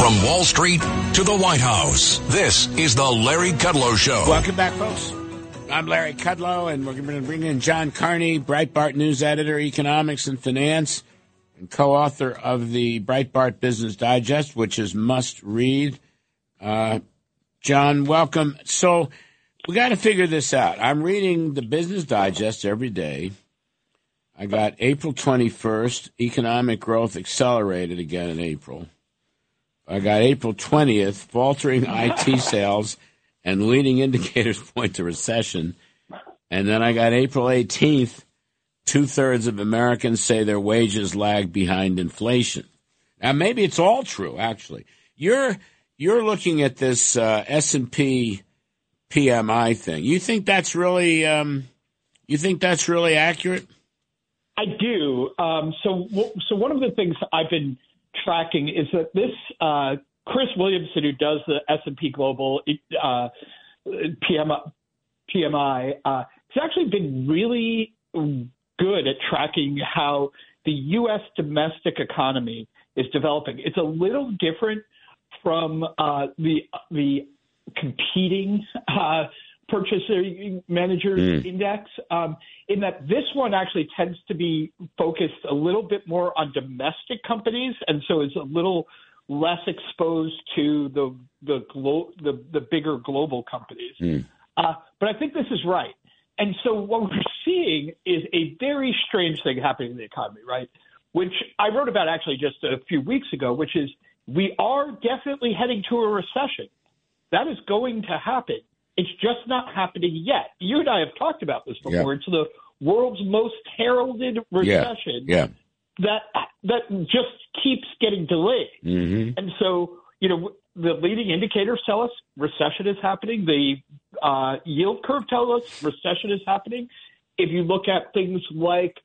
From Wall Street to the White House, this is the Larry Kudlow Show. Welcome back, folks. I'm Larry Kudlow, and we're going to bring in John Carney, Breitbart News Editor, Economics and Finance, and co-author of the Breitbart Business Digest, which is must read. Uh, John, welcome. So we got to figure this out. I'm reading the Business Digest every day. I got April 21st, economic growth accelerated again in April. I got April 20th, faltering IT sales and leading indicators point to recession. And then I got April 18th, two thirds of Americans say their wages lag behind inflation. Now, maybe it's all true, actually. You're, you're looking at this uh, S&P PMI thing. You think that's really, um, you think that's really accurate? I do. Um, so, so one of the things I've been – tracking is that this uh, Chris Williamson, who does the S and P Global uh, PMI, PMI uh, has actually been really good at tracking how the U.S. domestic economy is developing. It's a little different from uh, the the competing uh, purchasing managers mm. index um, in that this one actually tends to be focused a little bit more on domestic companies and so is a little less exposed to the the glo- the, the bigger global companies. Mm. uh, but i think this is right. And so what we're seeing is a very strange thing happening in the economy right? Which i wrote about actually just a few weeks ago which is we are definitely heading to a recession. That is going to happen it's just not happening yet. You and I have talked about this before. Yeah. It's the world's most heralded recession yeah. Yeah. that that just keeps getting delayed. Mm-hmm. And so, you know, the leading indicators tell us recession is happening. The uh, yield curve tells us recession is happening. If you look at things like,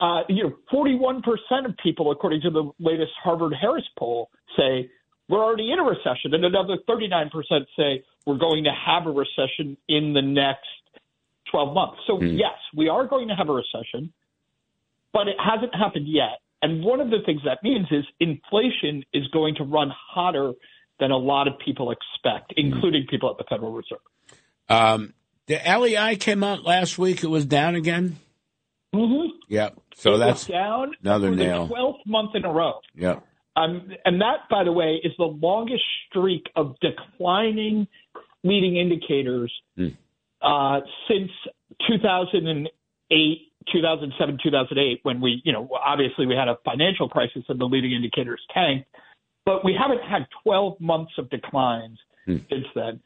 uh, you know, 41% of people, according to the latest Harvard Harris poll, say we're already in a recession, and another 39% say we're going to have a recession in the next 12 months. So, mm. yes, we are going to have a recession, but it hasn't happened yet. And one of the things that means is inflation is going to run hotter than a lot of people expect, hmm. including mm. people at the Federal Reserve. Um, the LEI came out last week. It was down again. Mm-hmm. Yep. So it that's down another nail. Twelfth month in a row. Yep. Um, and that, by the way, is the longest streak of declining leading indicators mm. uh, since 2008, 2007, 2008, when we, you know, obviously we had a financial crisis and the leading indicators tanked, but we haven't had 12 months of declines mm. since then.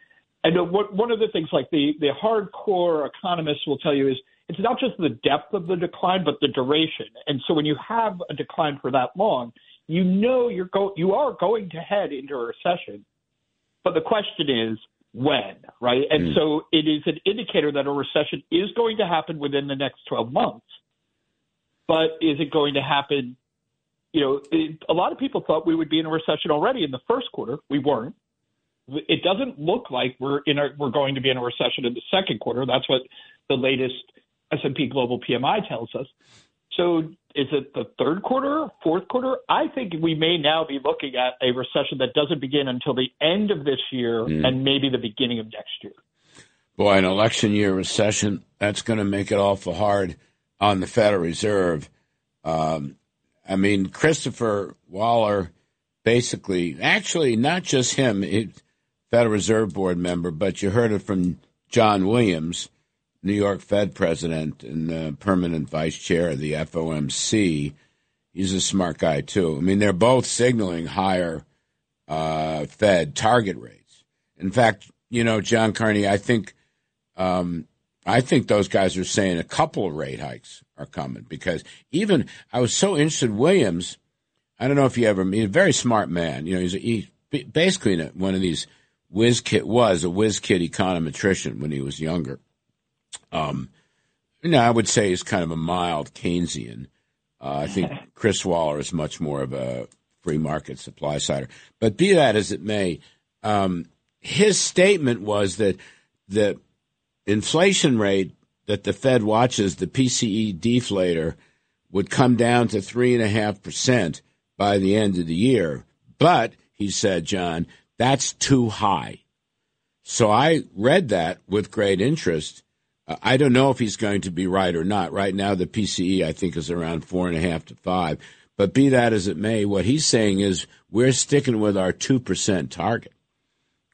And uh, what, one of the things, like the the hardcore economists will tell you, is it's not just the depth of the decline, but the duration. And so when you have a decline for that long, you know you're go you are going to head into a recession. But the question is when, right? And mm. so it is an indicator that a recession is going to happen within the next 12 months. But is it going to happen? You know, it, a lot of people thought we would be in a recession already in the first quarter. We weren't. It doesn't look like we're in a, we're going to be in a recession in the second quarter. That's what the latest S&P Global PMI tells us. So is it the third quarter, fourth quarter? I think we may now be looking at a recession that doesn't begin until the end of this year mm. and maybe the beginning of next year. Boy, an election year recession, that's going to make it awful hard on the Federal Reserve. Um, I mean, Christopher Waller basically, actually, not just him, Federal Reserve Board member, but you heard it from John Williams New York Fed president and permanent vice chair of the FOMC. He's a smart guy too. I mean, they're both signaling higher uh, Fed target rates. In fact, you know, John Carney, I think, um, I think those guys are saying a couple of rate hikes are coming because even I was so interested. Williams, I don't know if you ever meet a very smart man. You know, he's a, he basically one of these whiz kid was a whiz kid econometrician when he was younger. Um, know, I would say he's kind of a mild Keynesian. Uh, I think Chris Waller is much more of a free market supply sider. But be that as it may, um, his statement was that the inflation rate that the Fed watches, the PCE deflator, would come down to three and a half percent by the end of the year. But he said, John, that's too high. So I read that with great interest. Uh, I don't know if he's going to be right or not. Right now, the PCE I think is around four and a half to five. But be that as it may, what he's saying is we're sticking with our two percent target,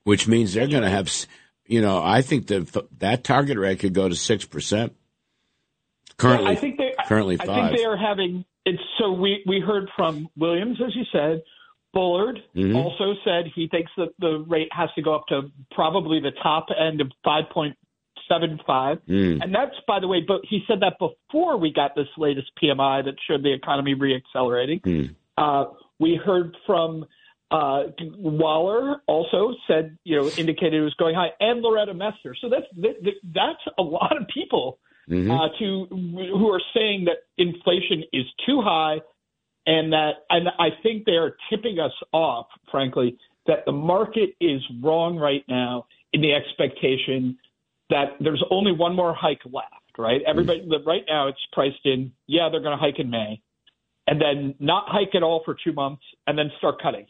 which means they're going to have. You know, I think that that target rate could go to six percent. Currently, yeah, I think they currently I five. think they are having. It's so we we heard from Williams, as you said. Bullard mm-hmm. also said he thinks that the rate has to go up to probably the top end of 5.75. Mm. And that's, by the way, but he said that before we got this latest PMI that showed the economy reaccelerating. Mm. Uh, we heard from uh, Waller also said, you know, indicated it was going high, and Loretta Mester. So that's that's a lot of people mm-hmm. uh, to who are saying that inflation is too high and that and I think they are tipping us off, frankly, that the market is wrong right now in the expectation that there's only one more hike left. Right? Everybody right now it's priced in. Yeah, they're going to hike in May, and then not hike at all for two months, and then start cutting.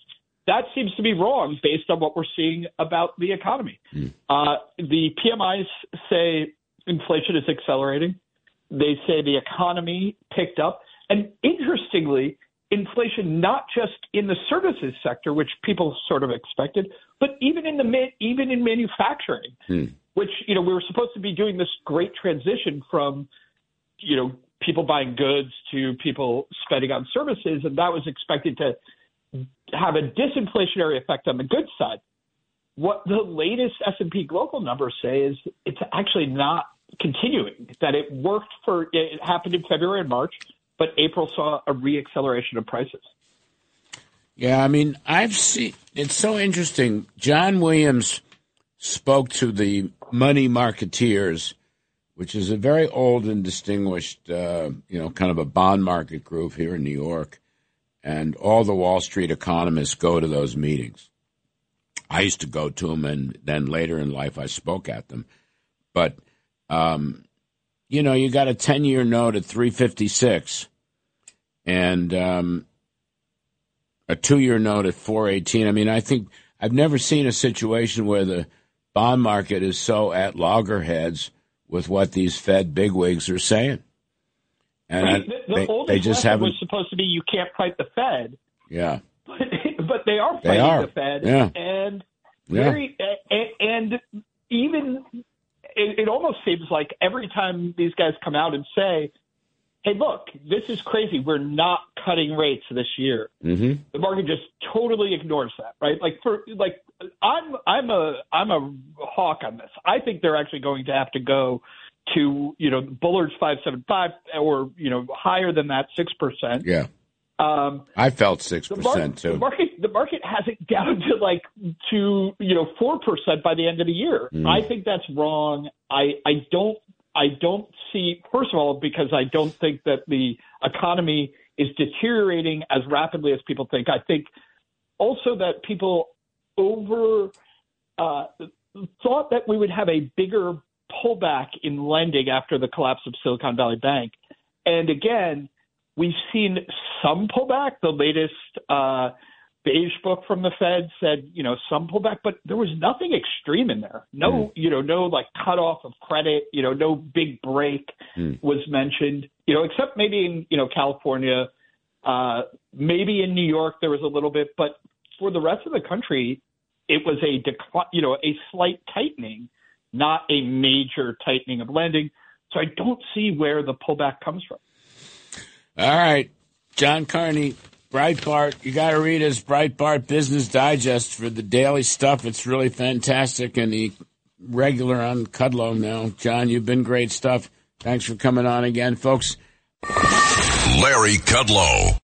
That seems to be wrong based on what we're seeing about the economy. Mm. Uh, the PMIs say inflation is accelerating. They say the economy picked up. And interestingly, inflation not just in the services sector, which people sort of expected, but even in the even in manufacturing, hmm. Which you know we were supposed to be doing this great transition from you know people buying goods to people spending on services, and that was expected to have a disinflationary effect on the goods side. What the latest S&P Global numbers say is it's actually not continuing. That it worked for it happened in February and March but April saw a reacceleration of prices. Yeah, I mean, I've seen it's so interesting. John Williams spoke to the money marketeers, which is a very old and distinguished, uh, you know, kind of a bond market group here in New York, and all the Wall Street economists go to those meetings. I used to go to them, and then later in life I spoke at them. But um, you know, you got a 10 year note at 356 and um, a two year note at 418. I mean, I think I've never seen a situation where the bond market is so at loggerheads with what these Fed bigwigs are saying. And right. the, the they, they, just haven't. was supposed to be you can't fight the Fed. Yeah. But, but they are fighting they are. the Fed. Yeah. And very, yeah. and, and even it, it almost seems like every time these guys come out and say, hey, look, this is crazy. We're not cutting rates this year. Mm-hmm. The market just totally ignores that, right? Like for like, I'm I'm a I'm a hawk on this. I think they're actually going to have to go to you know Bullard's five seven five or you know higher than that six percent. Yeah. Um, I felt six percent too. The market, the market has it down to like to you know four percent by the end of the year. Mm. I think that's wrong. I I don't I don't see first of all because I don't think that the economy is deteriorating as rapidly as people think. I think also that people over uh, thought that we would have a bigger pullback in lending after the collapse of Silicon Valley Bank, and again We've seen some pullback. The latest uh, beige book from the Fed said, you know, some pullback, but there was nothing extreme in there. No, mm. you know, no like cutoff of credit. You know, no big break mm. was mentioned. You know, except maybe in you know California, uh, maybe in New York there was a little bit, but for the rest of the country, it was a decline. You know, a slight tightening, not a major tightening of lending. So I don't see where the pullback comes from. All right, John Carney, Breitbart. You got to read his Breitbart Business Digest for the daily stuff. It's really fantastic, and the regular on Kudlow now. John, you've been great stuff. Thanks for coming on again, folks. Larry Kudlow.